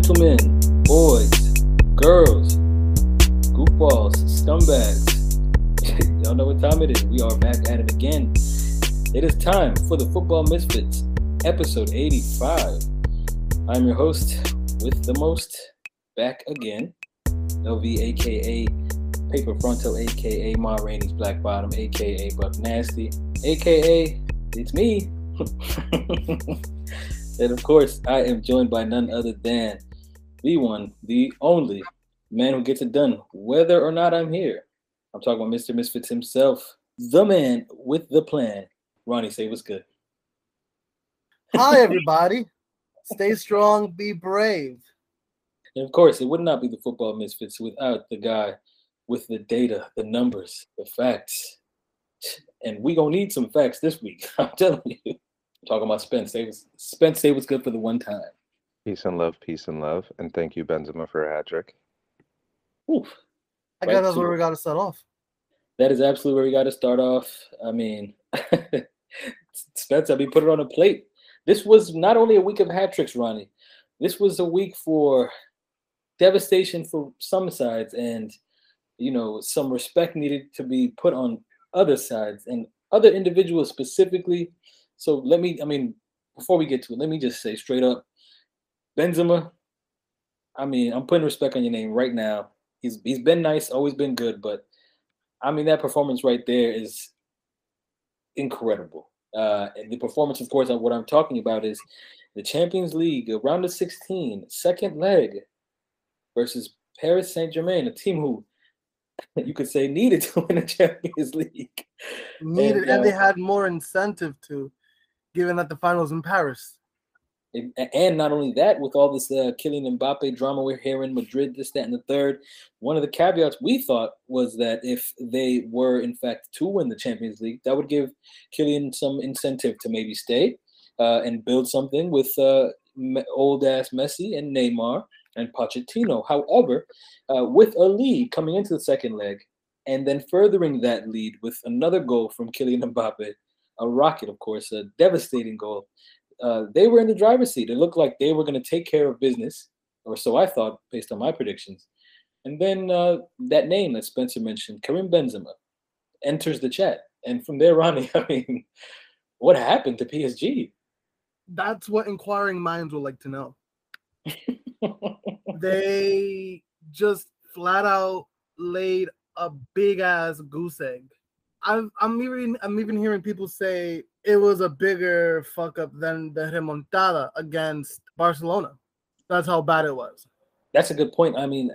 Gentlemen, boys, girls, goofballs, scumbags. Y'all know what time it is. We are back at it again. It is time for the Football Misfits, episode 85. I'm your host with the most, back again. LV, aka Paper Frontal, aka Ma Rainey's Black Bottom, aka Buck Nasty, aka it's me. and of course, I am joined by none other than the one, the only man who gets it done, whether or not I'm here. I'm talking about Mr. Misfits himself, the man with the plan. Ronny, say what's good. Hi, everybody. Stay strong, be brave. And of course, it would not be the football misfits without the guy with the data, the numbers, the facts. And we gonna need some facts this week. I'm telling you. I'm talking about Spence. Say was, Spence say what's good for the one time. Peace and love, peace and love, and thank you, Benzema, for a hat trick. Oof. I Right guess that's where we got to start off. That is absolutely where we got to start off. I mean, Spence, I mean, put it on a plate. This was not only a week of hat tricks, Ronny. This was a week for devastation for some sides, and you know, some respect needed to be put on other sides and other individuals specifically. So let me, I mean, before we get to it, let me just say straight up, Benzema. I mean, I'm putting respect on your name right now. He's he's been nice, always been good, but I mean that performance right there is incredible. Uh, and the performance, of course, of what I'm talking about is the Champions League, uh, round of 16, second leg versus Paris Saint Germain, a team who you could say needed to win the Champions League. Needed, And, and, they uh, had more incentive to, given that the finals in Paris. And, not only that, with all this uh, Kylian Mbappe drama we're hearing, in Madrid, this, that, and the third, one of the caveats we thought was that if they were, in fact, to win the Champions League, that would give Kylian some incentive to maybe stay uh, and build something with uh, old ass Messi and Neymar and Pochettino. However, uh, with a lead coming into the second leg and then furthering that lead with another goal from Kylian Mbappe, a rocket, of course, a devastating goal uh, they were in the driver's seat. It looked like they were going to take care of business, or so I thought, based on my predictions. And then uh, that name that Spencer mentioned, Karim Benzema, enters the chat, and from there, Ronny, I mean, what happened to PSG? That's what inquiring minds would like to know. They just flat out laid a big ass goose egg. I'm, I'm even I'm even hearing people say it was a bigger fuck up than the remontada against Barcelona. That's how bad it was. That's a good point. I mean,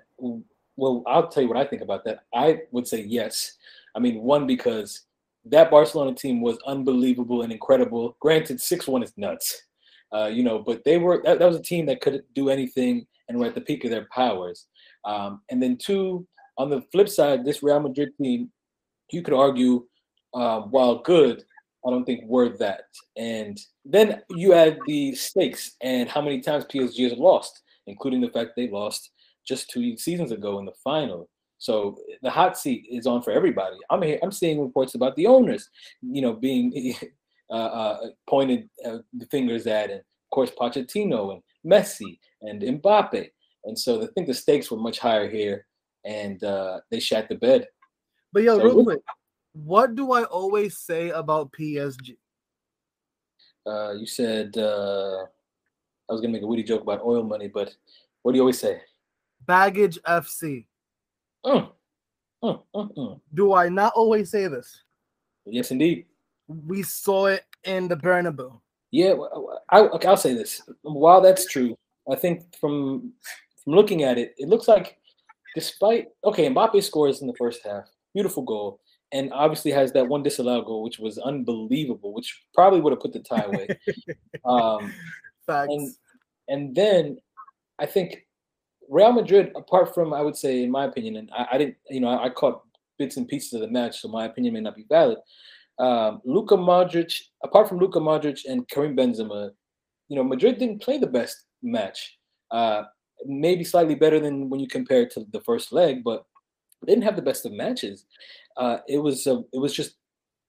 well, I'll tell you what I think about that. I would say yes. I mean, one because that Barcelona team was unbelievable and incredible. Granted, six one is nuts, uh, you know, but they were that, that was a team that could do anything and were at the peak of their powers. Um, and then two, on the flip side, this Real Madrid team, you could argue, uh, while good, I don't think worth that. And then you add the stakes and how many times PSG has lost, including the fact they lost just two seasons ago in the final. So the hot seat is on for everybody. I'm here, I'm seeing reports about the owners, you know, being uh, uh, pointed uh, the fingers at, and of course Pochettino and Messi and Mbappe. And so I think the stakes were much higher here, and uh, they shat the bed. But yo, So real what- quick, what do I always say about PSG? Uh, you said uh, I was gonna make a witty joke about oil money, but what do you always say? Baggage FC. Mm, mm, mm. Do I not always say this? Yes, indeed. We saw it in the Bernabeu. Yeah, I, okay, I'll say this. While that's true, I think from from looking at it, it looks like despite okay, Mbappe scores in the first half, beautiful goal, and obviously has that one disallowed goal, which was unbelievable, which probably would have put the tie away. um, Facts. and and then I think Real Madrid, apart from I would say, in my opinion, and I, I didn't, you know, I, I caught bits and pieces of the match, so my opinion may not be valid. Um, Luka Modric, apart from Luka Modric and Karim Benzema, you know, Madrid didn't play the best match. Uh, maybe slightly better than when you compare it to the first leg, but didn't have the best of matches. Uh, it was uh, it was just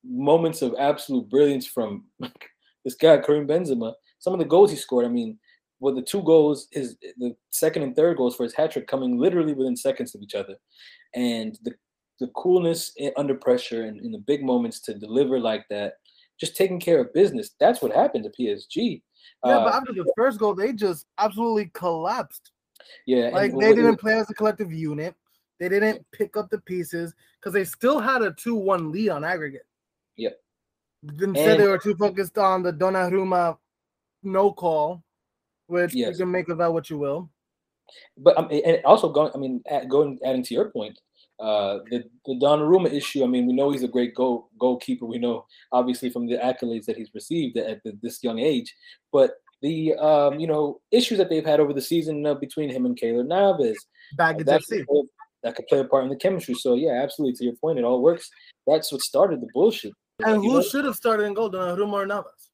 moments of absolute brilliance from this guy Karim Benzema. Some of the goals he scored, I mean, well, the two goals, his the second and third goals for his hat trick coming literally within seconds of each other, and the the coolness under pressure and in the big moments to deliver like that, just taking care of business. That's what happened to PSG. Yeah, uh, but after the first goal, they just absolutely collapsed. Yeah, like they didn't play as a collective unit. They didn't pick up the pieces because they still had a two-one lead on aggregate. Yep. Instead, and, they were too focused on the Donnarumma no call, which yes. you can make of that what you will. But um, and also going, I mean, going adding to your point, uh, the the Donnarumma issue. I mean, we know he's a great goal goalkeeper. We know obviously from the accolades that he's received at the, this young age. But the um, you know issues that they've had over the season uh, between him and Keylor Navas, baggage that, could, that could play a part in the chemistry. So yeah, absolutely. To your point, it all works. That's what started the bullshit. And who know? should have started in goal, Donnarumma or Navas?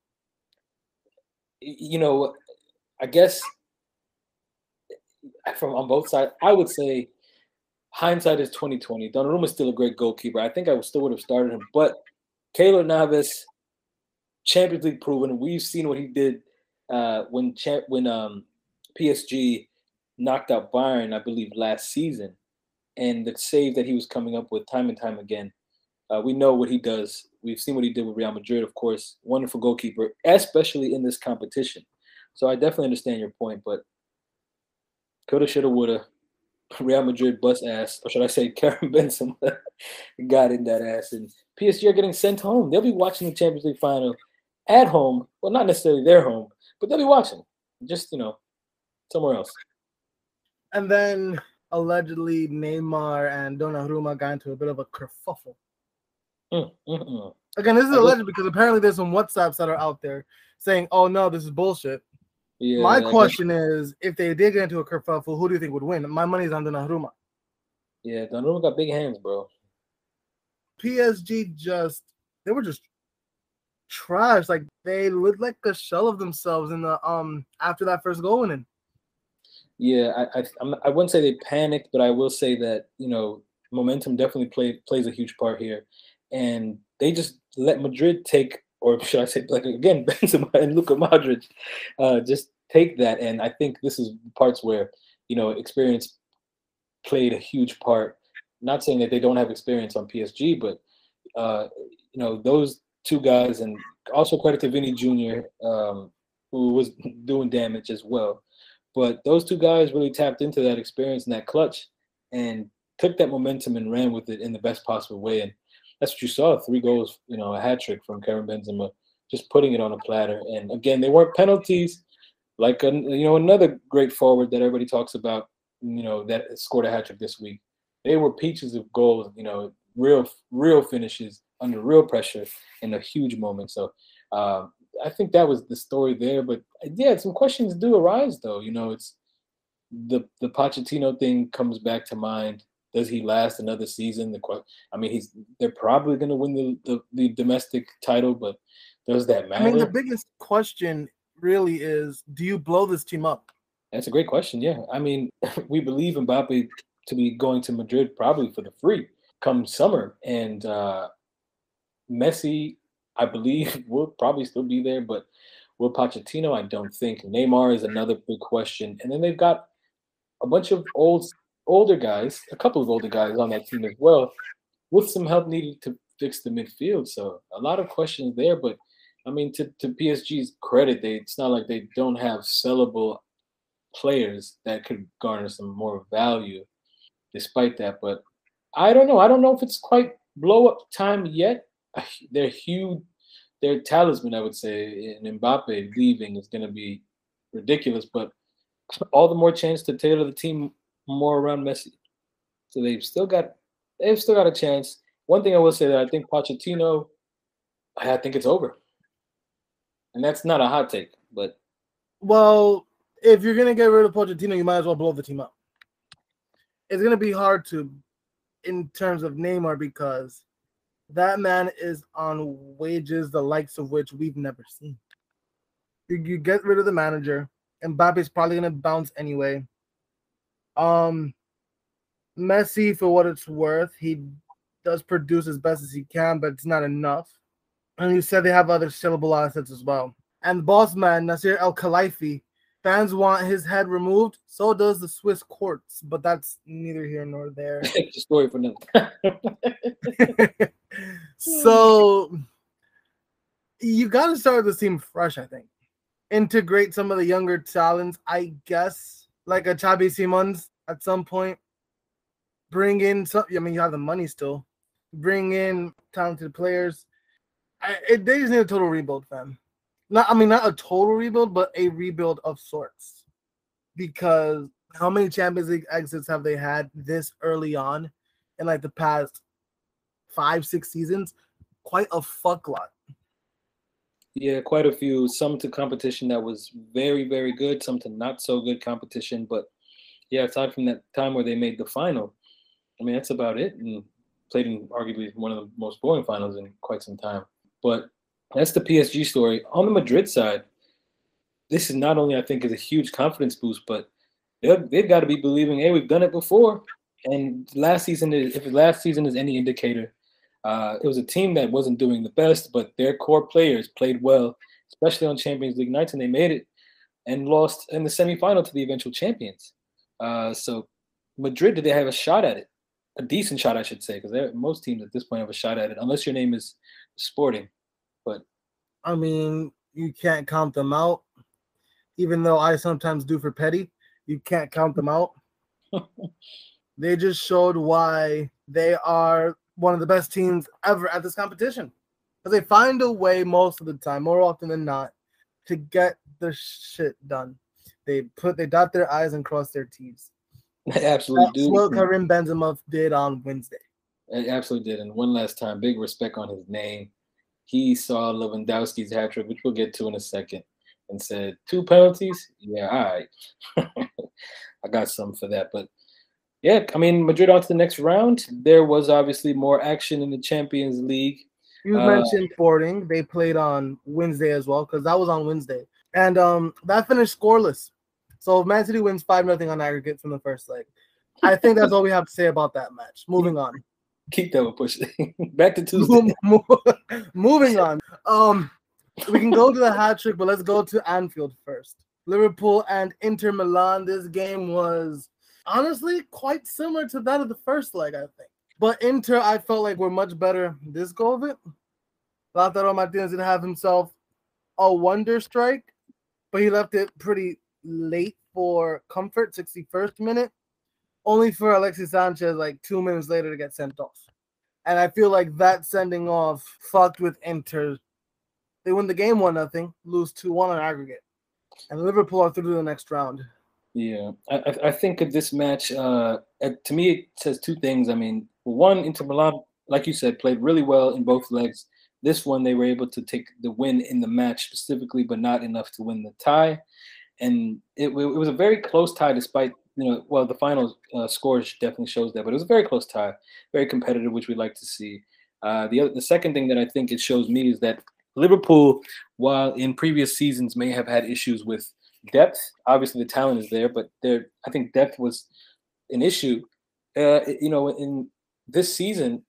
You know, I guess from on both sides, I would say hindsight is 2020. Donnarumma is still a great goalkeeper. I think I would still would have started him, but Keylor Navas, Champions League proven. We've seen what he did uh, when champ when um, PSG knocked out Bayern, I believe, last season, and the save that he was coming up with time and time again. Uh, we know what he does. We've seen what he did with Real Madrid, of course. Wonderful goalkeeper, especially in this competition. So I definitely understand your point, but coulda, shoulda, woulda. Real Madrid bust ass, or should I say, Karim Benzema got in that ass, and PSG are getting sent home. They'll be watching the Champions League final at home. Well, not necessarily their home, but they'll be watching, just you know, somewhere else. And then allegedly Neymar and Donnarumma got into a bit of a kerfuffle. Mm, mm, mm. Again, this is alleged because apparently there's some WhatsApps that are out there saying, "Oh no, this is bullshit." Yeah, My question is, if they did get into a kerfuffle, who do you think would win? My money's on Donnarumma. Yeah, Donnarumma got big hands, bro. PSG just they were just trash. Like they looked like a shell of themselves in the um after that first goal in. Yeah, I I, I'm, would not say they panicked, but I will say that you know momentum definitely play, plays a huge part here, and they just let Madrid take or should I say, like again, Benzema and Luka Modric, uh, just take that. And I think this is parts where you know experience played a huge part. Not saying that they don't have experience on PSG, but uh, you know those two guys, and also credit to Vinny Jr., um, who was doing damage as well. But those two guys really tapped into that experience and that clutch, and took that momentum and ran with it in the best possible way. And that's what you saw. Three goals, you know, a hat trick from Karim Benzema, just putting it on a platter. And again, they weren't penalties. Like a, you know, another great forward that everybody talks about, you know, that scored a hat trick this week. They were peaches of goals. You know, real, real finishes under real pressure in a huge moment. So uh, I think that was the story there. But yeah, some questions do arise though. You know, it's the the Pochettino thing comes back to mind. Does he last another season? The question. I mean, he's they're probably going to win the, the, the domestic title, but does that matter? I mean, the biggest question really is: Do you blow this team up? That's a great question. Yeah, I mean, we believe Mbappe to be going to Madrid probably for the free come summer, and uh, Messi, I believe, will probably still be there, but will Pochettino? I don't think. Neymar is another big question, and then they've got a bunch of old older guys, a couple of older guys on that team as well, with some help needed to fix the midfield. So a lot of questions there, but I mean, to, to PSG's credit, they it's not like they don't have sellable players that could garner some more value despite that. But I don't know. I don't know if it's quite blow up time yet. They're huge. Their talisman, I would say, in Mbappe leaving is going to be ridiculous. But all the more chance to tailor the team more around Messi. So they've still got they've still got a chance. One thing I will say that I think Pochettino, I think it's over. And that's not a hot take, but well, if you're gonna get rid of Pochettino, you might as well blow the team up. It's gonna be hard to in terms of Neymar because that man is on wages the likes of which we've never seen. You, you get rid of the manager, and Mbappe's probably gonna bounce anyway. Um, Messi, for what it's worth, he does produce as best as he can, but it's not enough. And you said they have other sellable assets as well. And boss man Nasser Al-Khelaifi Fans want his head removed. So does the Swiss courts, but that's neither here nor there. story for them. Hmm. so you got to start the team fresh, I think. Integrate some of the younger talents, I guess, like a Xavi Simons at some point. Bring in some. I mean, you have the money still. Bring in talented players. I, it, they just need a total rebuild, fam. Not, I mean, not a total rebuild, but a rebuild of sorts. Because how many Champions League exits have they had this early on in like the past five, six seasons? Quite a fuck lot. Yeah, quite a few. Some to competition that was very, very good. Some to not so good competition. But yeah, aside from that time where they made the final, I mean that's about it. And played in arguably one of the most boring finals in quite some time. But that's the PSG story. On the Madrid side, this is not only I think is a huge confidence boost, but they've, got to be believing, hey, we've done it before. And last season, is, if last season is any indicator, uh, it was a team that wasn't doing the best, but their core players played well, especially on Champions League nights, and they made it and lost in the semifinal to the eventual champions. Uh, so Madrid, did they have a shot at it? A decent shot, I should say, because most teams at this point have a shot at it, unless your name is Sporting. But I mean, you can't count them out, even though I sometimes do for Petty. You can't count them out. they just showed why they are one of the best teams ever at this competition. Because they find a way most of the time, more often than not, to get the shit done. They put they dot their I's and cross their T's. They absolutely That's do. what Karim Benzema did on Wednesday. It absolutely did. And one last time, big respect on his name. He saw Lewandowski's hat trick, which we'll get to in a second, and said, Two penalties? Yeah, all right. I got some for that. But yeah, I mean, Madrid on to the next round. There was obviously more action in the Champions League. You Uh, mentioned Sporting. They played on Wednesday as well, because that was on Wednesday. And um that finished scoreless. So Man City wins 5 nothing on aggregate from the first leg. I think that's all we have to say about that match. Moving on. Keep that one pushing. Back to Tuesday. Mo- mo- Moving on. Um, we can go to the hat trick, but let's go to Anfield first. Liverpool and Inter Milan. This game was honestly quite similar to that of the first leg, I think. But Inter, I felt like were much better this go of it. Lautaro Martinez didn't have himself a wonder strike, but he left it pretty late for comfort, 61st minute, only for Alexis Sanchez like two minutes later to get sent off. And I feel like that sending off fucked with Inter. They win the game one nothing, lose two one on aggregate, and Liverpool are through to the next round. Yeah, I, I- think of this match. Uh, to me, it says two things. I mean, one, Inter Milan, like you said, played really well in both legs. This one, they were able to take the win in the match specifically, but not enough to win the tie. And it, it was a very close tie, despite you know, well, the final uh, score definitely shows that, but it was a very close tie, very competitive, which we like to see. Uh, the other, the second thing that I think it shows me is that Liverpool, while in previous seasons may have had issues with depth. Obviously, the talent is there, but there, I think depth was an issue. Uh, you know, in this season,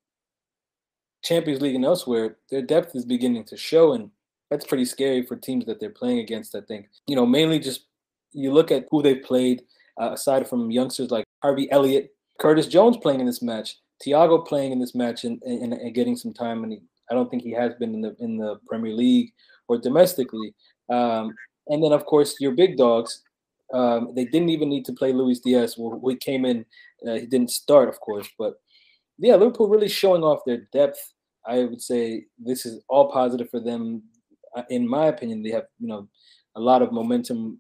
Champions League and elsewhere, their depth is beginning to show, and that's pretty scary for teams that they're playing against. I think you know, mainly just you look at who they've played. Uh, aside from youngsters like Harvey Elliott, Curtis Jones playing in this match, Thiago playing in this match, and, and, and getting some time, and he, I don't think he has been in the in the Premier League or domestically. Um, and then, of course, your big dogs. Um, they didn't even need to play Luis Diaz. Well, he came in, uh, he didn't start, of course, but yeah, Liverpool really showing off their depth. I would say this is all positive for them. In my opinion, they have you know a lot of momentum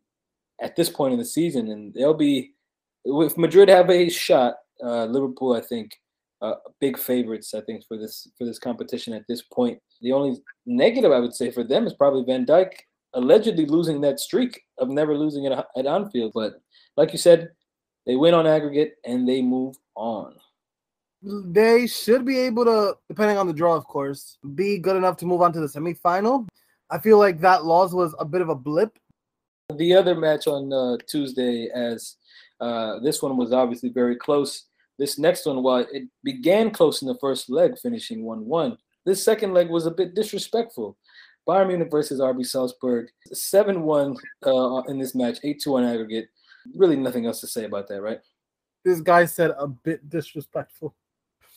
at this point in the season, and they'll be if Madrid have a shot. Uh, Liverpool, I think, uh, big favorites. I think for this for this competition at this point. The only negative I would say for them is probably Van Dijk allegedly losing that streak of never losing at, at Anfield. But like you said, they win on aggregate and they move on. They should be able to, depending on the draw, of course, be good enough to move on to the semifinal. I feel like that loss was a bit of a blip. The other match on uh, Tuesday, as uh, this one was obviously very close. This next one, while it began close in the first leg, finishing 1 1, this second leg was a bit disrespectful. Bayern Munich versus RB Salzburg, 7 1 uh, in this match, 8 2 on aggregate. Really nothing else to say about that, right? This guy said a bit disrespectful.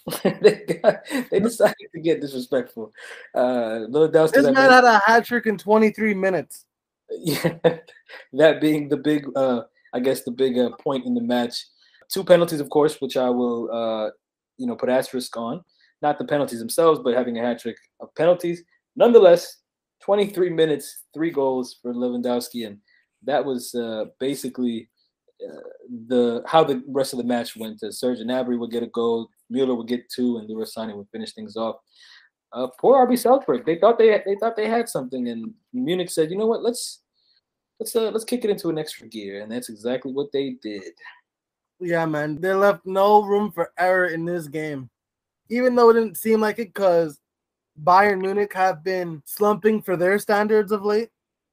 they, got, they decided to get disrespectful. Uh, Lewandowski, This man had a hat trick in 23 minutes. yeah, that being the big, uh, I guess, the big uh, point in the match. Two penalties, of course, which I will, uh, you know, put asterisk on. Not the penalties themselves, but having a hat trick of penalties. Nonetheless, 23 minutes, three goals for Lewandowski, and that was uh, basically uh, the how the rest of the match went. Uh, Serge Gnabry would get a goal, Mueller would get two, and Leroy Sané would finish things off. Uh, poor RB Salzburg. They thought they they thought they had something, and Munich said, "You know what? Let's let's uh, let's kick it into an extra gear," and that's exactly what they did. Yeah, man. They left no room for error in this game. Even though it didn't seem like it, because Bayern Munich have been slumping for their standards of late.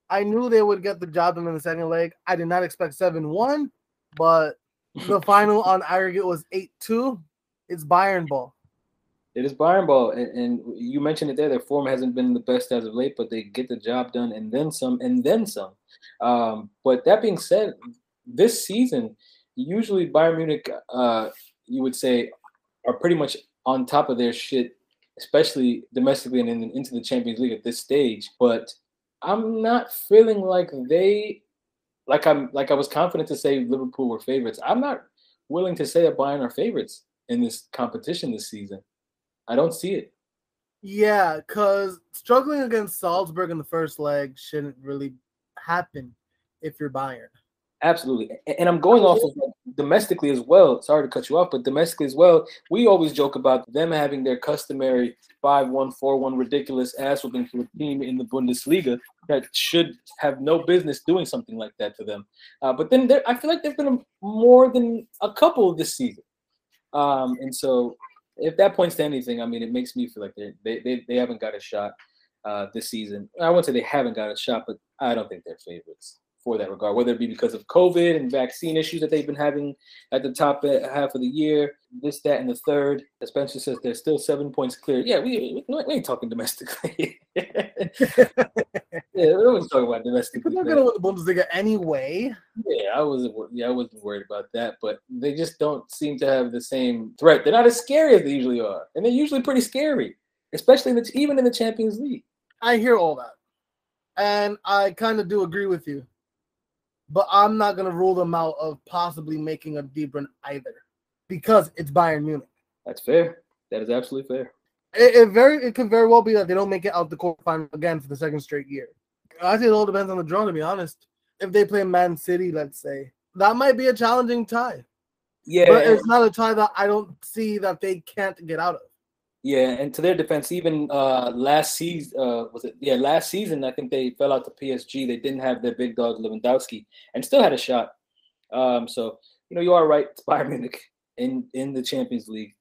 I knew they would get the job done in the second leg. I did not expect 7 1, but the final on aggregate was 8 2. It's Bayern ball. It is Bayern ball, and, and you mentioned it there. Their form hasn't been the best as of late, but they get the job done, and then some, and then some. Um, but that being said, this season, usually Bayern Munich, uh, you would say, are pretty much on top of their shit, especially domestically and in, into the Champions League at this stage. But I'm not feeling like they, like I'm, like I was confident to say Liverpool were favorites. I'm not willing to say that Bayern are favorites in this competition this season. I don't see it. Yeah, because struggling against Salzburg in the first leg shouldn't really happen if you're Bayern. Absolutely. And I'm going off of domestically as well. Sorry to cut you off, but domestically as well, we always joke about them having their customary 5 1 4 1 ridiculous ass whooping to a team in the Bundesliga that should have no business doing something like that to them. Uh, but then there, I feel like there's been a, more than a couple this season. Um, and so if that points to anything, I mean, it makes me feel like they they they haven't got a shot uh, this season. I won't say they haven't got a shot, but I don't think they're favorites for that regard. Whether it be because of COVID and vaccine issues that they've been having at the top half of the year, this, that, and the third. As Spencer says, they're still seven points clear. Yeah, we we, we ain't talking domestically. yeah, we're always talking about domestically. They're not gonna win the Bundesliga anyway. Yeah, I wasn't. Yeah, I wasn't worried about that. But they just don't seem to have the same threat. They're not as scary as they usually are, and they're usually pretty scary, especially in the, even in the Champions League. I hear all that, and I kind of do agree with you. But I'm not gonna rule them out of possibly making a deep run either, because it's Bayern Munich. That's fair. That is absolutely fair. It, it very it could very well be that they don't make it out the quarterfinal again for the second straight year. I think it all depends on the draw. To be honest, if they play Man City, let's say that might be a challenging tie. Yeah, but it's not a tie that I don't see that they can't get out of. Yeah, and to their defense, even uh, last season, uh, was it? Yeah, last season, I think they fell out to PSG. They didn't have their big dog Lewandowski, and still had a shot. Um, so you know, you are right, Bayern Munich in in the Champions League.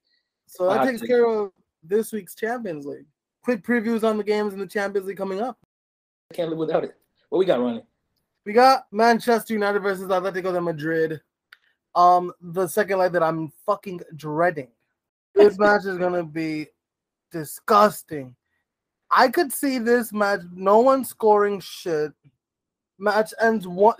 So that takes care of this week's Champions League. Quick previews on the games in the Champions League coming up. I can't live without it. What we got running? We got Manchester United versus Atletico de Madrid. Um, the second leg that I'm fucking dreading. This match is gonna be disgusting. I could see this match. No one scoring shit. Match ends one.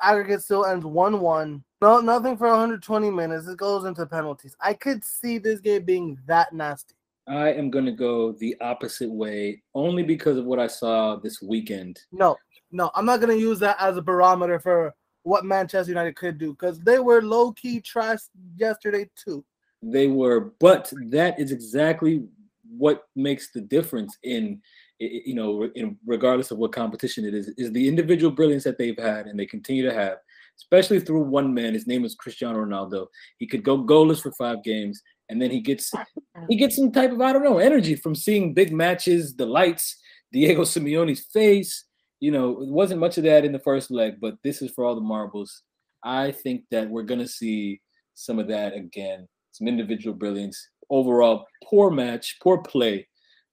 Aggregate still ends one one. No, nothing for 120 minutes. It goes into penalties. I could see this game being that nasty. I am going to go the opposite way only because of what I saw this weekend. No, no, I'm not going to use that as a barometer for what Manchester United could do because they were low key trash yesterday too. They were, but that is exactly what makes the difference in you know in regardless of what competition it is is the individual brilliance that they've had and they continue to have especially through one man. His name is Cristiano Ronaldo. He could go goalless for 5 games and then he gets he gets some type of I don't know energy from seeing big matches the lights Diego Simeone's face. You know it wasn't much of that in the first leg but this is for all the marbles. I think that we're going to see some of that again some individual brilliance overall poor match, poor play.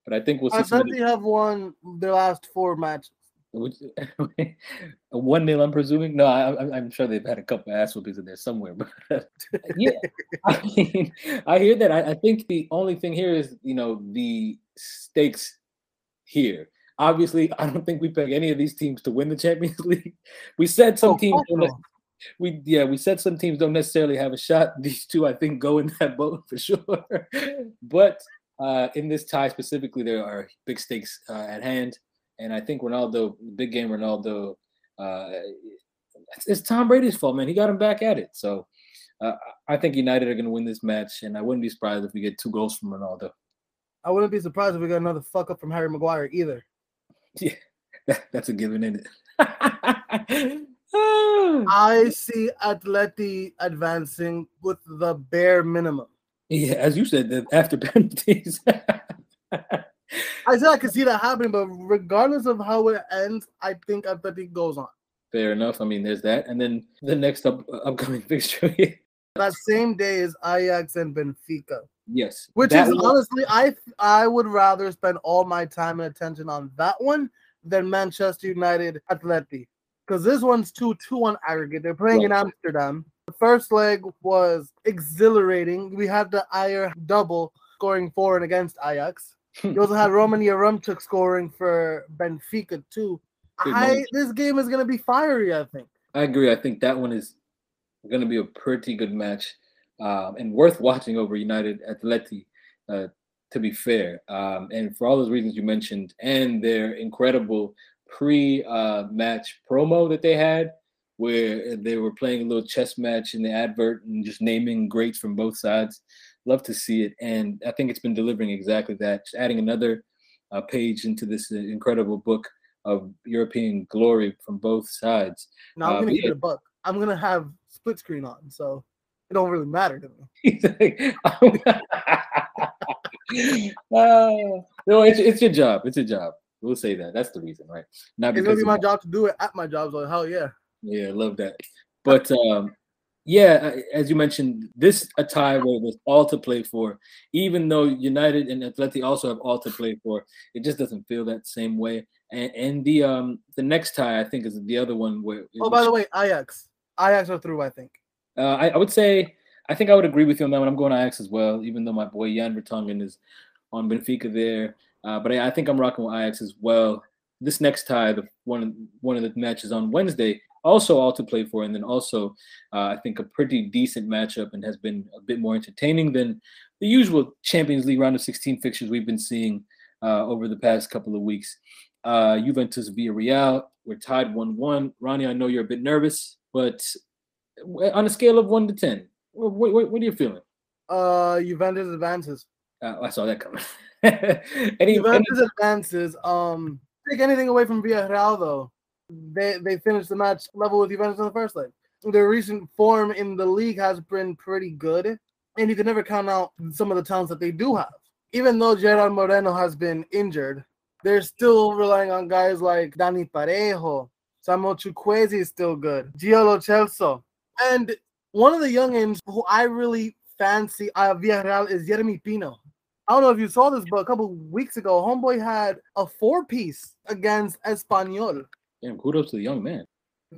But I think we'll see. I bet they have won their last four matches. one nil, I'm presuming. No, I, am sure they've had a couple ass whoopings in there somewhere. But yeah, I mean, I hear that. I, I think the only thing here is you know the stakes here. Obviously, I don't think we peg any of these teams to win the Champions League. We said some Oh, teams fuck don't no. nec- we yeah, we said some teams don't necessarily have a shot. These two, I think, go in that boat for sure. but uh, in this tie specifically, there are big stakes uh, at hand, and I think Ronaldo, big game Ronaldo, uh, it's, it's Tom Brady's fault, man. He got him back at it. So uh, I think United are going to win this match, and I wouldn't be surprised if we get two goals from Ronaldo. I wouldn't be surprised if we got another fuck up from Harry Maguire either. Yeah, that, that's a given, isn't it? I see Atleti advancing with the bare minimum. yeah, as you said, the after penalties. I said I could see that happening, but regardless of how it ends, I think Atleti goes on. Fair enough. I mean, there's that, and then the next up upcoming fixture. That same day is Ajax and Benfica, yes, which is one- honestly, I I would rather spend all my time and attention on that one than Manchester United Atleti, because this one's two two on aggregate. They're playing in Amsterdam. The first leg was exhilarating. We had the Haller double scoring for and against Ajax. You also had Roman Yaremchuk scoring for Benfica too. I this game is gonna be fiery. I think. I agree. I think that one is going to be a pretty good match um, and worth watching over United Atleti. Uh, to be fair, um, and for all those reasons you mentioned, and their incredible pre-match promo that they had, where they were playing a little chess match in the advert and just naming greats from both sides. Love to see it, and I think it's been delivering exactly that. Just adding another uh, page into this incredible book of European glory from both sides. Now I'm Uh, gonna keep yeah. it a buck. I'm gonna have split screen on, so it don't really matter to me. Like, uh, no, it's, it's your job. It's your job. We'll say that. That's the reason, right? Not It's gonna be my job to do it at my job. So hell yeah. Yeah, love that. But um, yeah, as you mentioned, this a tie where there's all to play for. Even though United and Atleti also have all to play for, it just doesn't feel that same way. And, and the um the next tie, I think, is the other one where. Oh, by the way, Ajax. Ajax are through. I think. Uh, I, I would say I think I would agree with you on that one. I'm going Ajax as well, even though my boy Jan Vertonghen is on Benfica there. Uh, but I, I think I'm rocking with Ajax as well. This next tie, the one one of the matches on Wednesday, also all to play for, and then also uh, I think a pretty decent matchup and has been a bit more entertaining than the usual Champions League round of 16 fixtures we've been seeing uh, over the past couple of weeks. Uh, Juventus Villarreal, we're tied 1-1. Ronny, I know you're a bit nervous, but on a scale of one to ten, what, what, what are you feeling? Uh, Juventus advances. Uh, I saw that coming. any, any, advances. Um, take anything away from Villarreal though. They they finished the match level with Juventus in the first leg. Their recent form in the league has been pretty good, and you can never count out some of the talents that they do have. Even though Gerard Moreno has been injured, they're still relying on guys like Dani Parejo. Samuel Chukwueze is still good. Gio Lo Celso. And one of the youngins who I really fancy uh, Villarreal is Yeremy Pino. I don't know if you saw this, but a couple weeks ago, Homeboy had a four piece against Espanyol. Damn, kudos to the young man.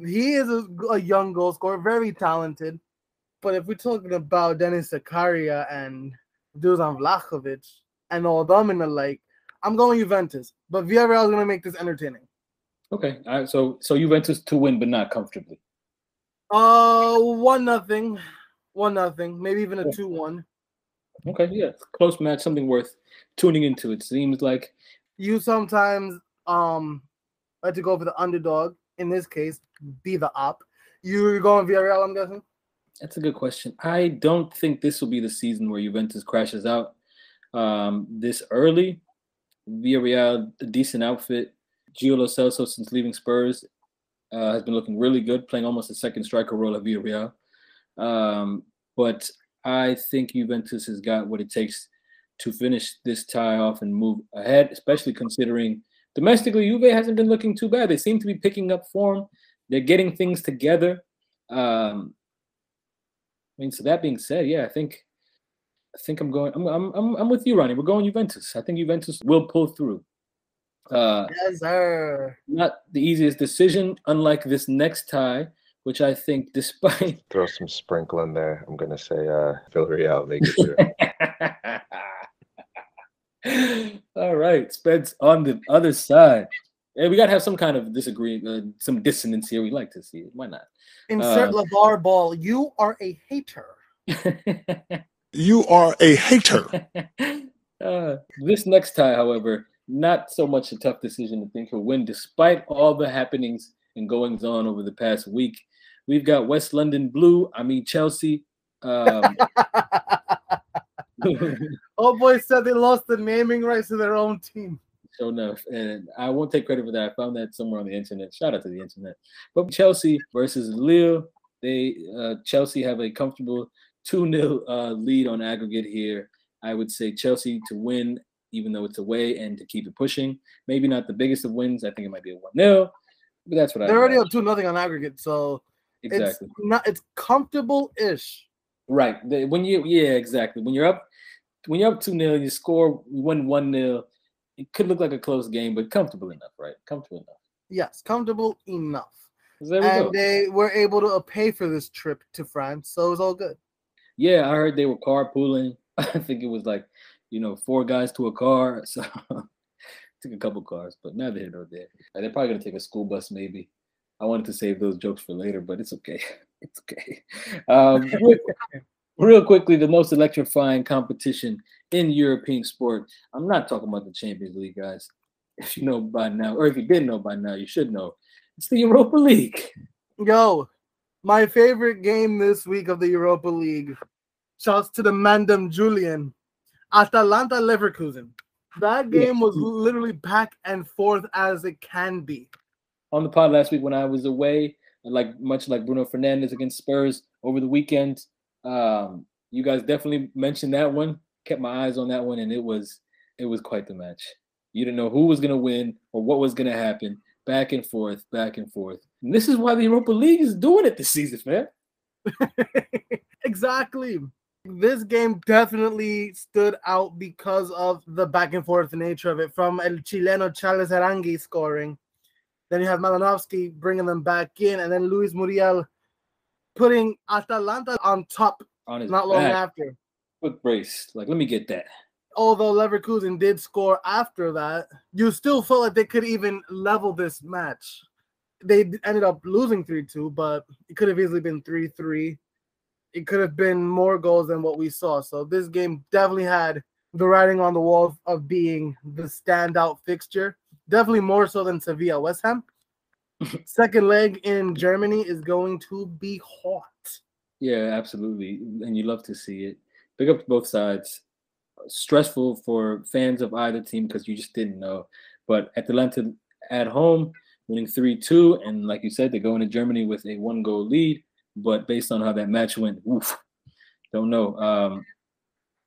He is a, a young goal scorer, very talented. But if we're talking about Denis Zakaria and Dusan Vlahovic and all them in the like, I'm going Juventus. But Villarreal is going to make this entertaining. Okay, all right, so so Juventus to win, but not comfortably. Uh, one nothing, one nothing, maybe even a two one. Okay, yeah, close match, something worth tuning into. It seems like You sometimes um like to go for the underdog. In this case, be the op. You're going Villarreal, I'm guessing. that's a good question. I don't think this will be the season where Juventus crashes out um, this early. Villarreal, a decent outfit. Gio Lo Celso, since leaving Spurs, uh, has been looking really good, playing almost a second striker role at Villarreal. Um, but I think Juventus has got what it takes to finish this tie off and move ahead, especially considering domestically Juve hasn't been looking too bad. They seem to be picking up form. They're getting things together. Um, I mean, so that being said, yeah, I think I think I'm going. I'm I'm I'm, with you, Ronny. We're going Juventus. I think Juventus will pull through. Uh, Yes, sir. not the easiest decision, unlike this next tie, which I think, despite Throw some sprinkle in there. I'm gonna say uh Villarreal make it through. All right, Spence on the other side. Yeah, we gotta have some kind of disagreement, uh, some dissonance here. We like to see it. Why not? Insert Uh, LaVar Ball. You are a hater. You are a hater. uh, this next tie, however, not so much a tough decision to think he'll win, despite all the happenings and goings on over the past week. We've got West London Blue. I mean Chelsea. Um, oh boy said they lost the naming rights to their own team. Sure enough. And I won't take credit for that. I found that somewhere on the internet. Shout out to the internet. But Chelsea versus Lille. They uh, Chelsea have a comfortable 2-0 uh, lead on aggregate here. I would say Chelsea to win, even though it's away, and to keep it pushing. Maybe not the biggest of wins. I think it might be a 1-0. But that's what I They're already up two nothing on aggregate, so exactly. it's not it's comfortable ish. Right. When you yeah, exactly. When you're up when you're up 2-0, you score, win 1-0. It could look like a close game, but comfortable enough, right? Comfortable enough. Yes, comfortable enough. And go. they were able to pay for this trip to France, so it was all good. Yeah, I heard they were carpooling. I think it was like, you know, four guys to a car. So took a couple cars, but neither here nor there. And they're probably gonna take a school bus, maybe. I wanted to save those jokes for later, but it's okay. It's okay. Um, real, real quickly, the most electrifying competition in European sport. I'm not talking about the Champions League, guys. If you know by now, or if you didn't know by now, you should know. It's the Europa League. Yo, my favorite game this week of the Europa League. Shouts to the Mandem Julian. Atalanta Leverkusen. That game was literally back and forth as it can be. On the pod last week when I was away, like much like Bruno Fernandes against Spurs over the weekend. Um, you guys definitely mentioned that one. Kept my eyes on that one, and it was it was quite the match. You didn't know who was gonna win or what was gonna happen. Back and forth, back and forth. And this is why the Europa League is doing it this season, man. exactly. This game definitely stood out because of the back and forth nature of it. From El Chileno Charles Aránguiz scoring, then you have Malinovskyi bringing them back in, and then Luis Muriel putting Atalanta on top On not long back, after. foot brace. Like, let me get that. Although Leverkusen did score after that, you still felt like they could even level this match. They ended up losing 3 2, but it could have easily been 3 3. It could have been more goals than what we saw. So this game definitely had the writing on the wall of being the standout fixture. Definitely more so than Sevilla West Ham. Second leg in Germany is going to be hot. Yeah, absolutely. And you love to see it. Big up to both sides. Stressful for fans of either team because you just didn't know. But Atalanta at home, winning 3 2. And like you said, they're going to Germany with a one goal lead. But based on how that match went, oof, don't know. Um,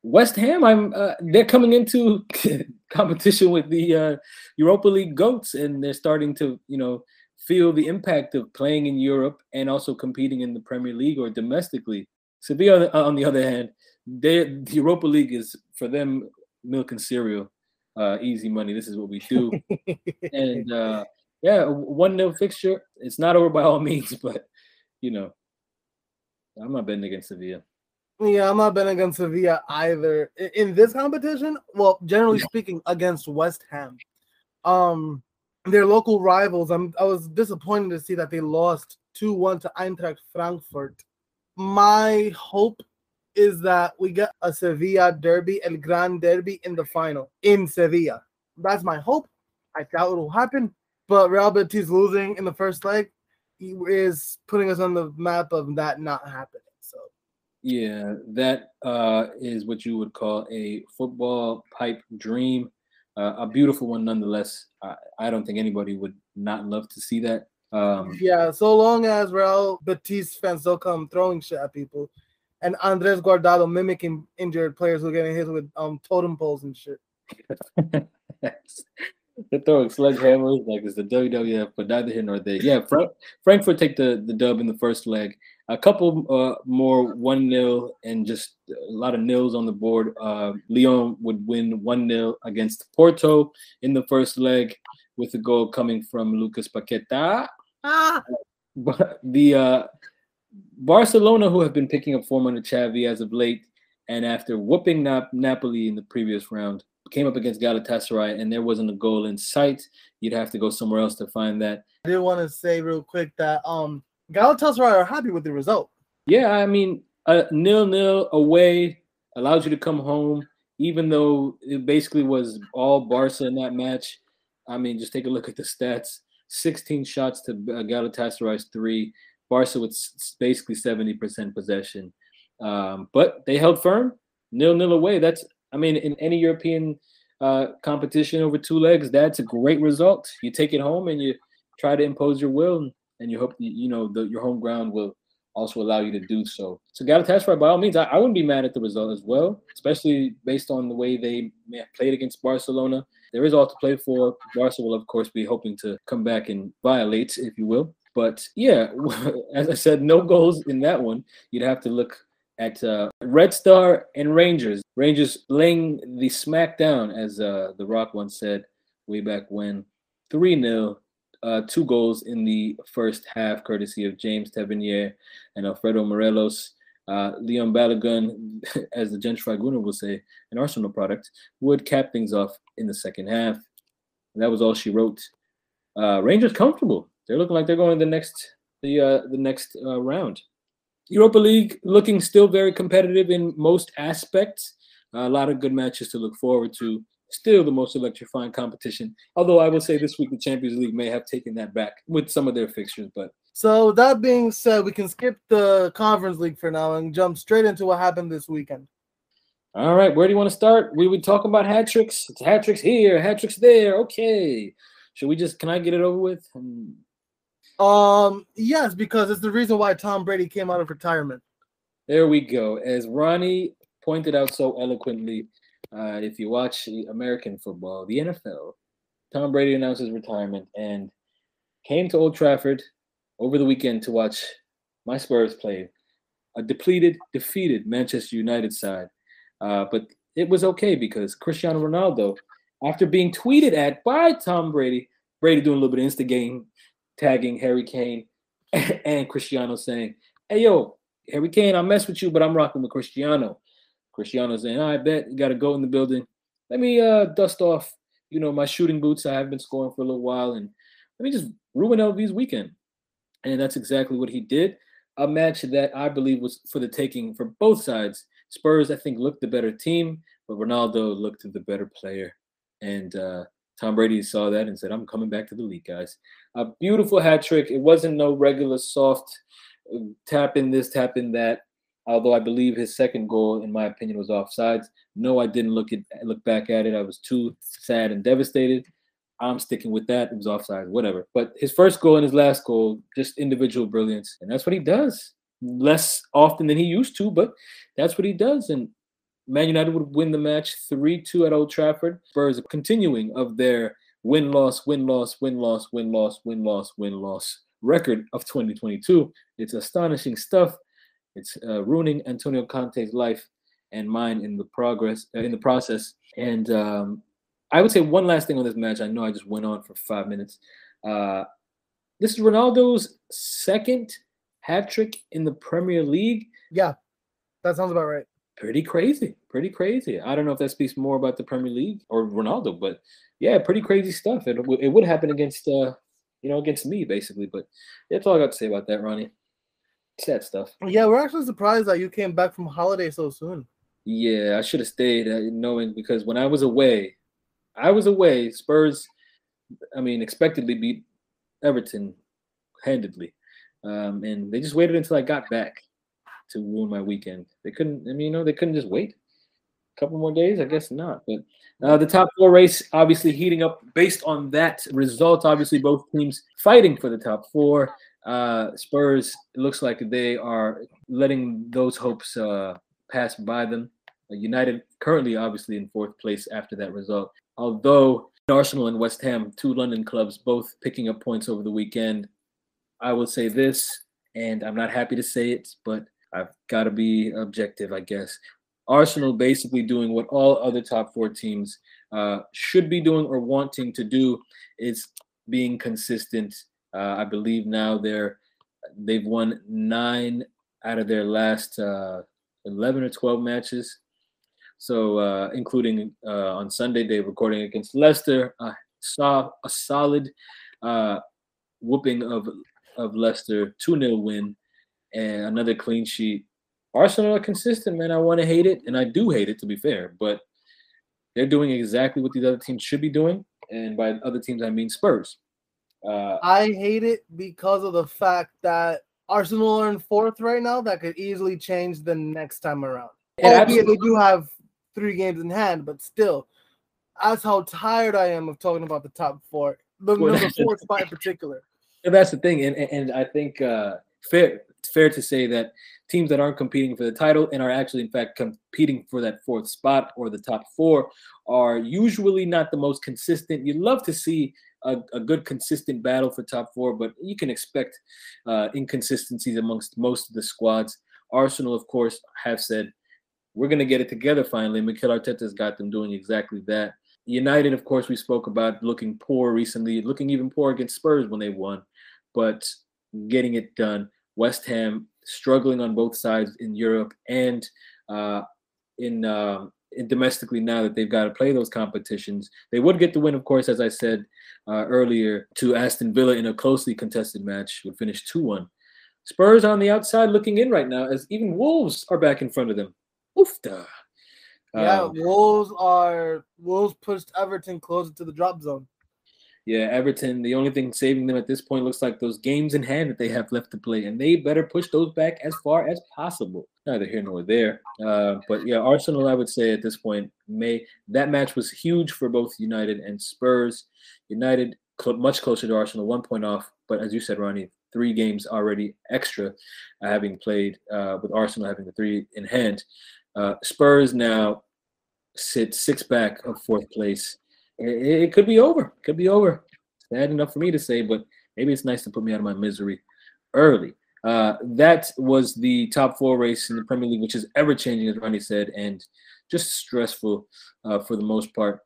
West Ham, I'm uh, they're coming into competition with the uh, Europa League goats, and they're starting to, you know, feel the impact of playing in Europe and also competing in the Premier League or domestically. Sevilla, on the other hand, they the Europa League is for them milk and cereal, uh, easy money. This is what we do, and uh, yeah, one nil fixture. It's not over by all means, but you know, I'm not betting against Sevilla. Yeah, I'm not betting against Sevilla either in this competition. Well, generally speaking, against West Ham, um, their local rivals. I'm I was disappointed to see that they lost two one to Eintracht Frankfurt. My hope is that we get a Sevilla derby, El Gran Derby, in the final in Sevilla. That's my hope. I doubt it will happen, but Real Betis losing in the first leg is putting us on the map of that not happening. Yeah, that uh, is what you would call a football pipe dream. Uh, a beautiful one, nonetheless. I, I don't think anybody would not love to see that. Um, Yeah, so long as Real Betis fans don't come throwing shit at people, and Andres Guardado mimicking injured players who are getting hit with um totem poles and shit. They're throwing sledgehammers like it's the WWF, but neither here nor there. Yeah, Frank, Frankfurt take the, the dub in the first leg. A couple uh, more 1 0 and just a lot of nils on the board. Uh, Lyon would win 1 0 against Porto in the first leg with a goal coming from Lucas Paqueta. Ah, But the uh, Barcelona, who have been picking up form under Xavi as of late, and after whooping Nap- Napoli in the previous round, came up against Galatasaray and there wasn't a goal in sight, you'd have to go somewhere else to find that. I did want to say real quick that um Galatasaray are happy with the result. Yeah, I mean, a nil nil away allows you to come home, even though it basically was all Barca in that match. I mean, just take a look at the stats 16 shots to uh, Galatasaray's three, Barca with basically 70% possession. Um, but they held firm, nil nil away. That's, I mean, in any European uh, competition over two legs, that's a great result. You take it home and you try to impose your will, and you hope you know the, your home ground will also allow you to do so. So Galatasaray, by all means, I, I, wouldn't be mad at the result as well, especially based on the way they played against Barcelona. There is all to play for. Barca will, of course, be hoping to come back and violate, if you will. But yeah, as I said, no goals in that one. You'd have to look at uh, Red Star and Rangers. Rangers laying the smack down, as uh, The Rock once said way back when. 3 0 uh, two goals in the first half, courtesy of James Tavernier and Alfredo Morelos. Uh, Leon Balogun, as the Gens Tribunal will say, an Arsenal product, would cap things off in the second half. And that was all she wrote. Uh, Rangers comfortable. They're looking like they're going the next the uh, the next uh, round. Europa League looking still very competitive in most aspects. a lot of good matches to look forward to still the most electrifying competition. Although I will say this week the Champions League may have taken that back with some of their fixtures. But so that being said, we can skip the Conference League for now and jump straight into what happened this weekend. All right, where do you want to start? We would talk about hat tricks. It's hat tricks here, hat tricks there. Okay, should we just? Can I get it over with? Um, yes, because it's the reason why Tom Brady came out of retirement. There we go. As Ronny pointed out so eloquently, uh, if you watch American football, the NFL, Tom Brady announced his retirement and came to Old Trafford over the weekend to watch my Spurs play a depleted, defeated Manchester United side. Uh, but it was okay because Cristiano Ronaldo, after being tweeted at by Tom Brady, Brady doing a little bit of instigating, tagging Harry Kane and Cristiano saying, Hey, yo, Harry Kane, I mess with you, but I'm rocking with Cristiano. Cristiano saying, I bet you got to go in the building. Let me uh, dust off, you know, my shooting boots. I have been scoring for a little while, and let me just ruin LV's weekend. And that's exactly what he did. A match that I believe was for the taking for both sides. Spurs, I think, looked the better team, but Ronaldo looked the better player. And uh, Tom Brady saw that and said, I'm coming back to the league, guys. A beautiful hat trick. It wasn't no regular soft uh, tap in this, tap in that although I believe his second goal, in my opinion, was offsides. No, I didn't look at look back at it. I was too sad and devastated. I'm sticking with that. It was offside, whatever. But his first goal and his last goal, just individual brilliance, and that's what he does. Less often than he used to, but that's what he does. And Man United would win the match 3-2 at Old Trafford. Spurs continuing of their win-loss, win-loss, win-loss, win-loss, win-loss, win-loss record of 2022. It's astonishing stuff. It's uh, ruining Antonio Conte's life and mine in the progress uh, in the process. And um, I would say one last thing on this match. I know I just went on for five minutes. Uh, this is Ronaldo's second hat trick in the Premier League. Yeah, that sounds about right. Pretty crazy. Pretty crazy. I don't know if that speaks more about the Premier League or Ronaldo, but yeah, pretty crazy stuff. It, it would happen against, uh, you know, against me basically. But that's all I got to say about that, Ronny sad stuff. Yeah, we're actually surprised that you came back from holiday so soon. Yeah, I should have stayed, uh, knowing because when I was away, I was away. Spurs, I mean, expectedly beat Everton handedly, um, and they just waited until I got back to ruin my weekend. They couldn't. I mean, you know, they couldn't just wait a couple more days. I guess not. But uh, the top four race obviously heating up based on that result. Obviously, both teams fighting for the top four. Uh, Spurs, looks like they are letting those hopes uh, pass by them. Uh, United currently, obviously, in fourth place after that result. Although Arsenal and West Ham, two London clubs, both picking up points over the weekend. I will say this, and I'm not happy to say it, but I've got to be objective, I guess. Arsenal basically doing what all other top four teams uh, should be doing or wanting to do is being consistent uh, I believe now they're they've won nine out of their last uh, 11 or 12 matches. So, uh, including uh, on Sunday, they're recording against Leicester. I saw a solid uh, whooping of of Leicester, 2 0 win, and another clean sheet. Arsenal are consistent, man. I want to hate it, and I do hate it, to be fair, but they're doing exactly what these other teams should be doing. And by other teams, I mean Spurs. Uh, I hate it because of the fact that Arsenal are in fourth right now. That could easily change the next time around. Albeit they do have three games in hand, but still, that's how tired I am of talking about the top four, the Well, number four spot in particular. And that's the thing, and and and I think uh, fair it's fair to say that teams that aren't competing for the title and are actually in fact competing for that fourth spot or the top four are usually not the most consistent. You'd love to see a, a good consistent battle for top four, but you can expect uh, inconsistencies amongst most of the squads. Arsenal, of course, have said we're going to get it together finally. Mikel Arteta's got them doing exactly that. United, of course, we spoke about looking poor recently, looking even poor against Spurs when they won, but getting it done. West Ham struggling on both sides in Europe and uh, in, uh, domestically now that they've got to play those competitions. They would get the win, of course, as I said uh, earlier, to Aston Villa in a closely contested match, would finish 2 1. Spurs on the outside looking in right now as even Wolves are back in front of them. Oofda. Yeah, Um, Wolves are Wolves pushed Everton closer to the drop zone. Yeah, Everton, the only thing saving them at this point looks like those games in hand that they have left to play, and they better push those back as far as possible. Neither here nor there. Uh, but yeah, Arsenal, I would say at this point, may that match was huge for both United and Spurs. United cl- much closer to Arsenal, one point off, but as you said, Ronny, three games already extra, uh, having played uh, with Arsenal having the three in hand. Uh, Spurs now sit six back of fourth place it, it could be over. Could be over. Sad enough for me to say, but maybe it's nice to put me out of my misery early. Uh, that was the top four race in the Premier League, which is ever changing, as Ronny said, and just stressful uh, for the most part.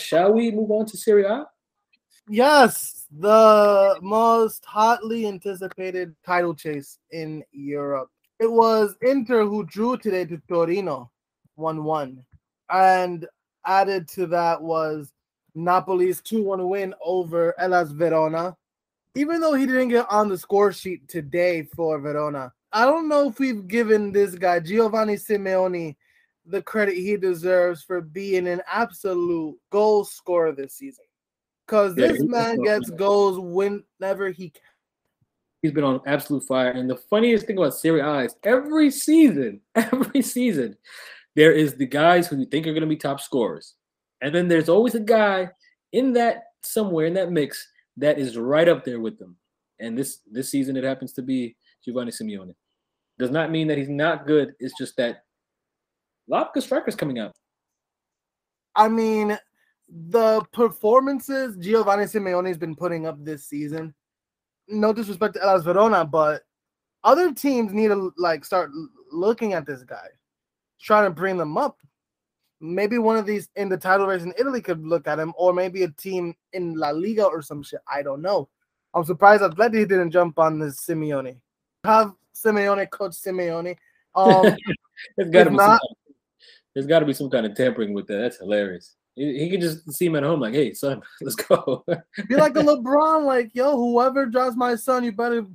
Shall we move on to Serie A? Yes, the most hotly anticipated title chase in Europe. It was Inter who drew today to Torino 1 1. And added to that was Napoli's 2 1 win over Hellas Verona. Even though he didn't get on the score sheet today for Verona, I don't know if we've given this guy, Giovanni Simeone, the credit he deserves for being an absolute goal scorer this season. Because this he- man gets goals whenever he can. He's been on absolute fire. And the funniest thing about Serie A is every season, every season, there is the guys who you think are going to be top scorers. And then there's always a guy in that somewhere in that mix that is right up there with them. And this this season it happens to be Giovanni Simeone. Does not mean that he's not good. It's just that a lot of good strikers coming out. I mean, the performances Giovanni Simeone's been putting up this season. No disrespect to Hellas Verona, but other teams need to like start looking at this guy, trying to bring them up. Maybe one of these in the title race in Italy could look at him, or maybe a team in La Liga or some shit. I don't know. I'm surprised Atleti didn't jump on this Simeone. Have Simeone coach Simeone. Um, There's got to be not- some kind of, there's got to be some kind of tampering with that. That's hilarious. He, he could just see him at home like, "Hey, son, let's go." Be like a LeBron, like, yo, whoever drives my son, you better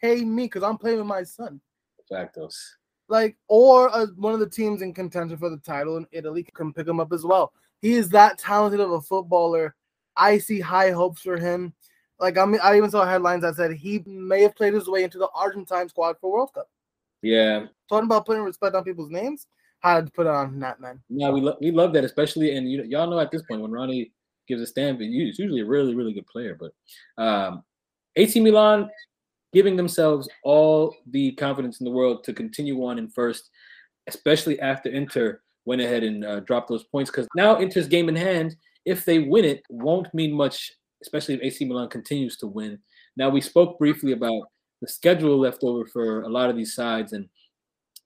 pay me because I'm playing with my son. Factos. Like, or uh, one of the teams in contention for the title in Italy can pick him up as well. He is that talented of a footballer. I see high hopes for him. Like, I mean, I even saw headlines that said he may have played his way into the Argentine squad for World Cup. Yeah, Talking about putting respect on people's names, had to put it on that man. Yeah, we lo- we love that, especially and you y'all know at this point when Ronny gives a stamp, it's usually a really really good player. But um, AC Milan giving themselves all the confidence in the world to continue on in first, especially after Inter went ahead and uh, dropped those points because now Inter's game in hand, if they win it, won't mean much, especially if AC Milan continues to win. Now we spoke briefly about the schedule left over for a lot of these sides and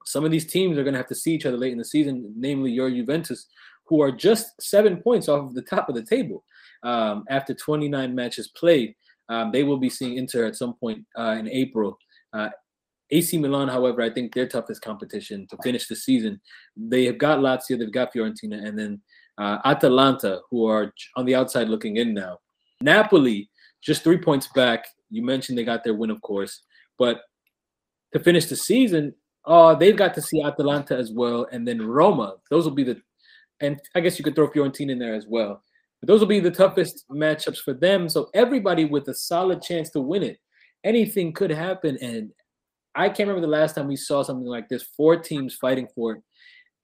some of these teams are going to have to see each other late in the season, namely your Juventus, who are just seven points off of the top of the table um, after 29 matches played. Um, they will be seeing Inter at some point uh, in April. Uh, AC Milan, however, I think their toughest competition to finish the season. They have got Lazio, they've got Fiorentina, and then uh, Atalanta, who are on the outside looking in now. Napoli, just three points back. You mentioned they got their win, of course, but to finish the season, uh, they've got to see Atalanta as well, and then Roma. Those will be the, and I guess you could throw Fiorentina in there as well. Those will be the toughest matchups for them. So everybody with a solid chance to win it. Anything could happen, and I can't remember the last time we saw something like this. Four teams fighting for it,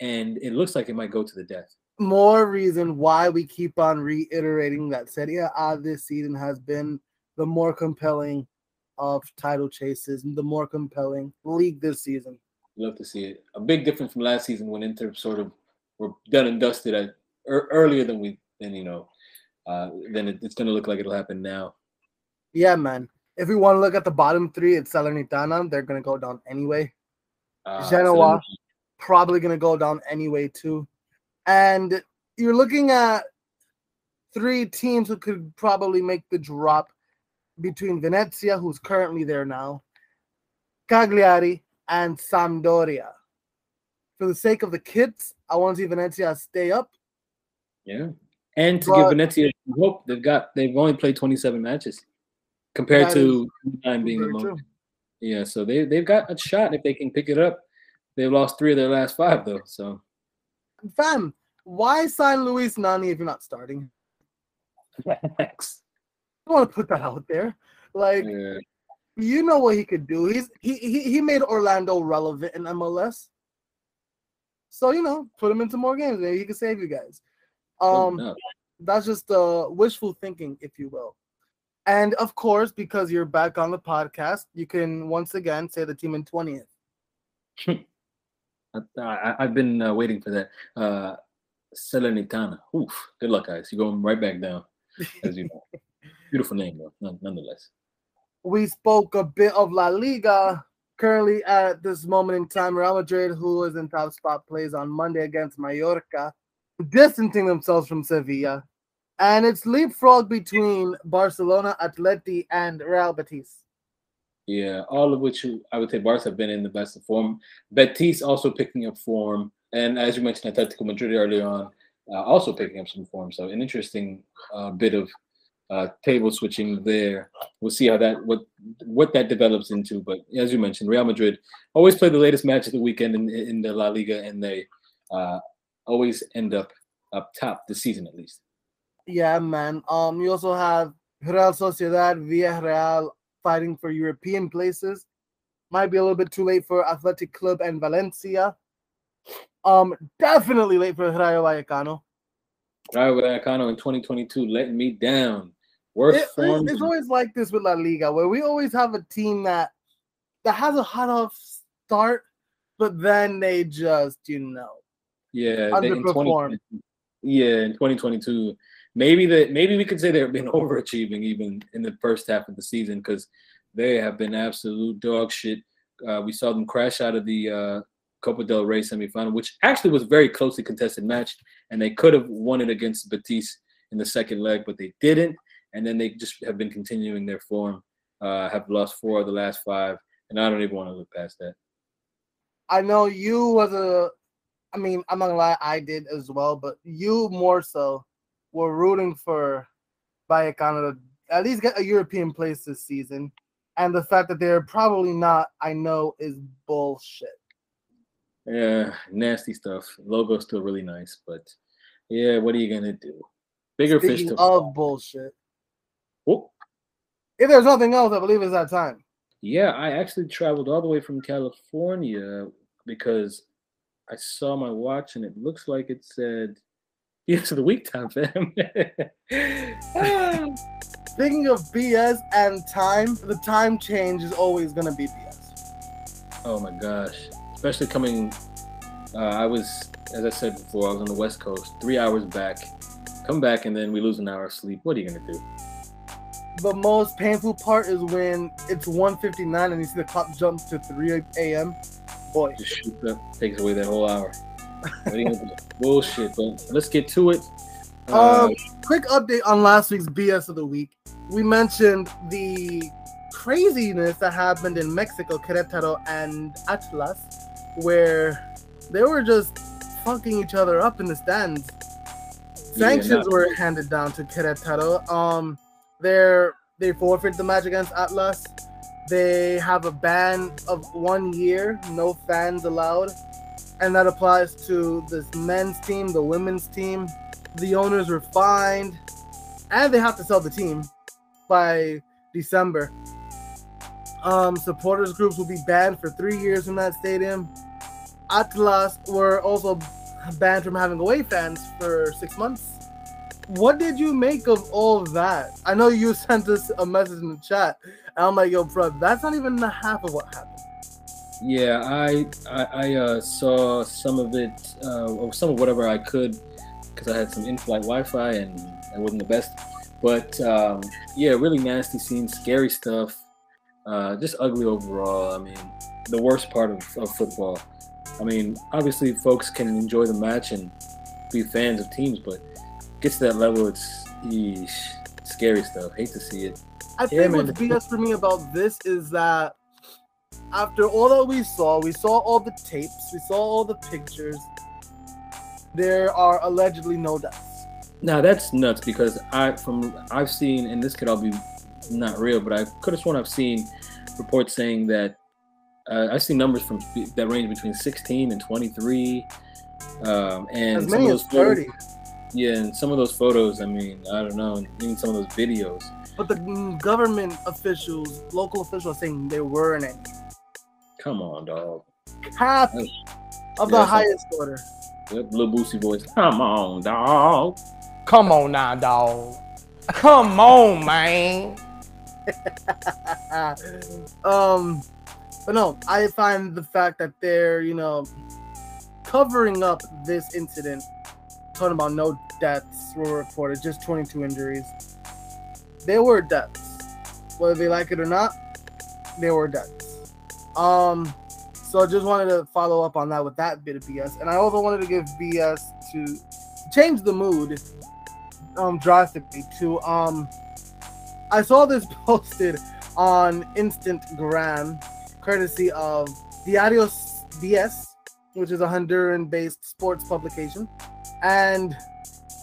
and it looks like it might go to the death. More reason why we keep on reiterating that Serie A this season has been the more compelling of title chases and the more compelling league this season. Love to see it. A big difference from last season when Inter sort of were done and dusted at, er, earlier than we than you know. Uh, then it, it's going to look like it'll happen now. Yeah, man. If we want to look at the bottom three, it's Salernitana. They're going to go down anyway. Uh, Genoa probably going to go down anyway too. And you're looking at three teams who could probably make the drop between Venezia, who's currently there now, Cagliari, and Sampdoria. For the sake of the kids, I want to see Venezia stay up. Yeah, and to But- give Venezia hope, they've got they've only played 27 matches compared to nine being the most. Yeah, so they they've got a shot if they can pick it up. They've lost three of their last five though, so Fam, why sign Luis Nani if you're not starting? thanks. I want to put that out there. Like, Yeah. you know what he could do. He's he he, he made Orlando relevant in MLS. So you know, put him into more games. Maybe he can save you guys. Um, no. that's just uh wishful thinking, if you will. And of course, because you're back on the podcast, you can once again say the team in 20th. I, I've been uh, waiting for that. Uh, Salernitana. Oof. Good luck, guys. You're going right back down, as you know. Beautiful name, though, nonetheless. We spoke a bit of La Liga. Currently, at this moment in time, Real Madrid, who is in top spot, plays on Monday against Mallorca, distancing themselves from Sevilla. And it's leapfrog between Barcelona, Atleti, and Real Betis. Yeah, all of which I would say Barca have been in the best of form. Betis also picking up form, and as you mentioned, Atletico Madrid earlier on, uh, also picking up some form. So an interesting uh, bit of uh, table switching there. We'll see how that what what that develops into. But as you mentioned, Real Madrid always play the latest match of the weekend in, in the La Liga, and they uh, always end up up top this season at least. Yeah, man. Um, you also have Real Sociedad, Villarreal fighting for European places. Might be a little bit too late for Athletic Club and Valencia. Um, definitely late for Rayo Vallecano. Rayo Vallecano in 2022 letting me down. Worst It- form. it's, it's always like this with La Liga, where we always have a team that that has a hot off start, but then they just, you know, Yeah, they, in 20, yeah, in 2022, maybe that maybe we could say they've been overachieving even in the first half of the season because they have been absolute dog shit. Uh, we saw them crash out of the uh, Copa del Rey semifinal, which actually was a very closely contested match, and they could have won it against Betis in the second leg, but they didn't. And then they just have been continuing their form. Uh, have lost four of the last five, and I don't even want to look past that. I know you was a I mean, I'm not gonna lie, I did as well, but you more so were rooting for Vallecano to at least get a European place this season. And the fact that they're probably not, I know, is bullshit. Yeah, nasty stuff. Logo's still really nice, but yeah, what are you gonna do? Bigger fish Speaking to of bullshit. Oh, If there's nothing else, I believe it's that time. yeah, I actually traveled all the way from California because I saw my watch and it looks like it said yes of the week time, fam. Speaking of BS and time, the time change is always gonna be BS. oh my gosh. Especially coming uh, I was as I said before, I was on the West Coast, three hours back. Come back and then we lose an hour of sleep. What are you gonna do? The most painful part is when it's 1:59 and you see the clock jump to 3 a.m. Boy, just up, takes away that whole hour. What are you gonna do? Bullshit, but let's get to it. Uh, Um, quick update on last week's BS of the week. We mentioned the craziness that happened in Mexico, Querétaro and Atlas, where they were just fucking each other up in the stands. Sanctions no. were handed down to Querétaro. Um, they forfeit the match against Atlas. They have a ban of one year, no fans allowed, and that applies to this men's team, the women's team. The owners were fined, and they have to sell the team by December. Um, supporters groups will be banned for three years from that stadium. Atlas were also banned from having away fans for six months. What did you make of all that? I know you sent us a message in the chat, and I'm like, yo, bro, that's not even the half of what happened. Yeah, I I, I uh, saw some of it, uh, or some of whatever I could, because I had some in-flight Wi-Fi and it wasn't the best. But um, yeah, really nasty scenes, scary stuff, uh, just ugly overall. I mean, the worst part of, of football. I mean, obviously, folks can enjoy the match and be fans of teams, but gets to that level, it's eesh, scary stuff. Hate to see it. I Yeah, think man. what's BS for me about this is that after all that we saw, we saw all the tapes, we saw all the pictures. There are allegedly no deaths. Now that's nuts because I from I've seen and this could all be not real, but I could have sworn I've seen reports saying that uh, I've seen numbers from that range between 16 and 23, um, and As many as those photos, 30. Yeah, and some of those photos. I mean, I don't know, and even some of those videos. But the mm, government officials, local officials, are saying there weren't any. Come on, dog. Half That's- of the yeah, that's highest order. Yep, little boosty voice. Come on, dog. Come on now, dog. Come on, man. um, but no, I find the fact that they're, you know, covering up this incident, talking about no deaths were reported, just 22 injuries. There were deaths. Whether they like it or not, there were deaths. Um, so I just wanted to follow up on that with that bit of BS. And I also wanted to give BS to change the mood um drastically to um I saw this posted on Instagram, courtesy of Diario Diez, which is a Honduran-based sports publication, and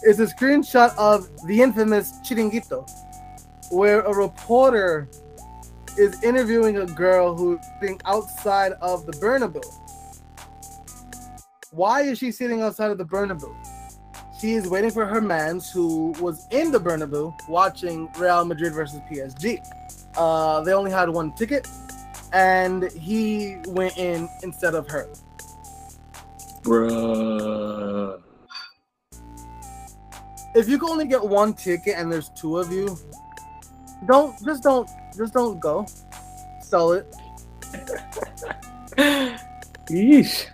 it's a screenshot of the infamous Chiringuito, where a reporter is interviewing a girl who's sitting outside of the Bernabeu. Why is she sitting outside of the Bernabeu? She is waiting for her man's who was in the Bernabeu watching Real Madrid versus PSG. Uh, they only had one ticket, and he went in instead of her. Bruh. If you can only get one ticket and there's two of you, don't just don't just don't go. Sell it. Yeesh.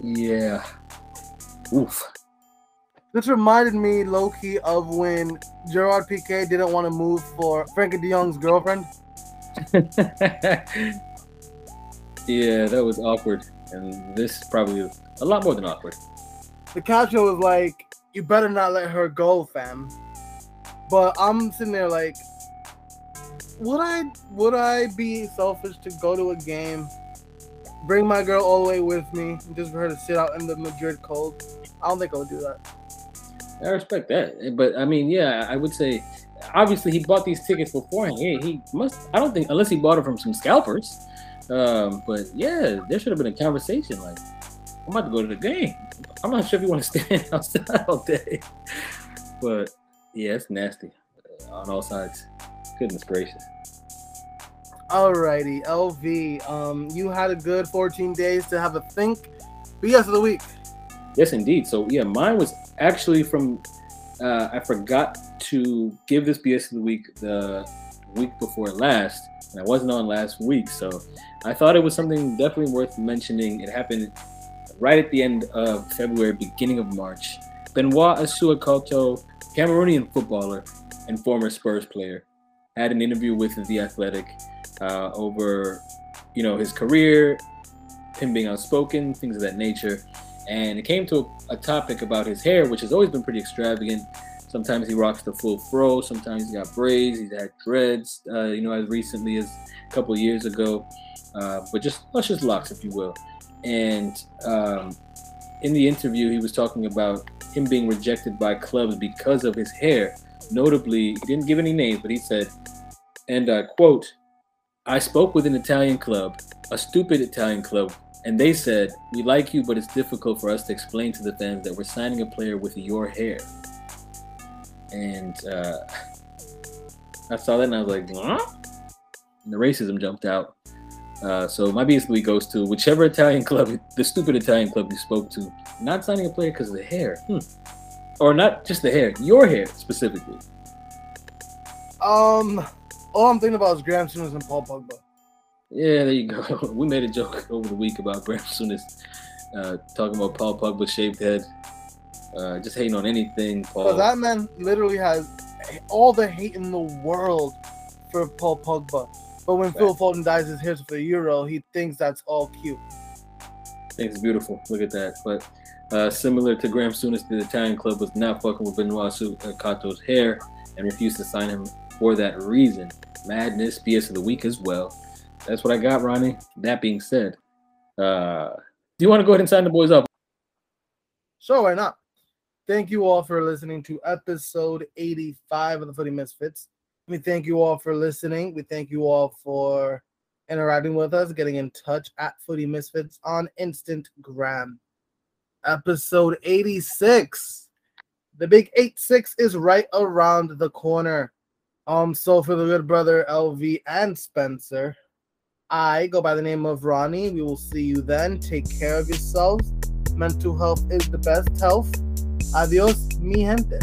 Yeah. Oof. This reminded me low key of when Gerard Piqué didn't want to move for Frenkie De Jong's girlfriend. yeah, that was awkward. And this is probably a lot more than awkward. the caption was like, "You better not let her go, fam." But I'm sitting there like, would I would I be selfish to go to a game, bring my girl all the way with me, just for her to sit out in the Madrid cold? I don't think I would do that. I respect that. But I mean, yeah, I would say obviously he bought these tickets beforehand. He, he must I don't think unless he bought it from some scalpers. Um, but yeah, there should have been a conversation like I'm about to go to the game. I'm not sure if you want to stand outside all day. But yeah, it's nasty uh, on all sides. Goodness gracious. Alrighty, LV. Um, you had a good 14 days to have a think. BS of the week. Yes, indeed. So yeah, mine was actually from. Uh, I forgot to give this BS of the week the week before last, and I wasn't on last week, so I thought it was something definitely worth mentioning. It happened right at the end of February, beginning of March. Benoit Assou-Ekotto, Cameroonian footballer and former Spurs player, had an interview with The Athletic uh, over, you know, his career, him being outspoken, things of that nature and it came to a, topic about his hair, which has always been pretty extravagant. Sometimes he rocks the full fro. Sometimes he's got braids. He's had dreads. Uh, you know, as recently as a couple years ago, uh, but just luscious locks, if you will. And um, in the interview, he was talking about him being rejected by clubs because of his hair. Notably, he didn't give any names, but he said, and I quote, I spoke with an Italian club, a stupid Italian club, and they said, We like you, but it's difficult for us to explain to the fans that we're signing a player with your hair. And uh, I saw that and I was like, huh? And the racism jumped out. Uh, so my basically goes to whichever Italian club, the stupid Italian club you spoke to, not signing a player because of the hair, hmm. or not just the hair, your hair specifically. Um, all I'm thinking about is Graham Souness and Paul Pogba. Yeah, there you go. we made a joke over the week about Graham Souness uh, talking about Paul Pogba's shaved head, uh, just hating on anything. Paul. So that man literally has all the hate in the world for Paul Pogba. But when Phil Foden dyes his hair for the Euro, he thinks that's all cute. Thanks, it's beautiful. Look at that. But uh, similar to Graham Souness, the Italian club was not fucking with Benoit Cato's hair and refused to sign him for that reason. Madness, BS of the week as well. That's what I got, Ronny. That being said, uh, do you want to go ahead and sign the boys up? Sure, why not? Thank you all for listening to episode 85 of the Footy Misfits. We thank you all for listening. We thank you all for interacting with us, getting in touch at Footy Misfits on Instagram. Episode 86. The big 8-6 is right around the corner. Um, so for the good brother LV and Spencer, I go by the name of Ronny. We will see you then. Take care of yourselves. Mental health is the best health. Adios, mi gente.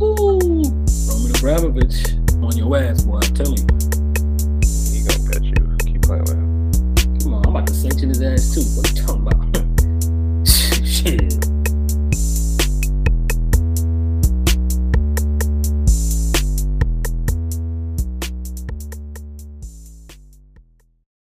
Ooh, Abramovich on your ass, boy. I'm telling you. He gonna get you. Keep playing with him. Come on, I'm about to sanction his ass too. What you talking about? Shit.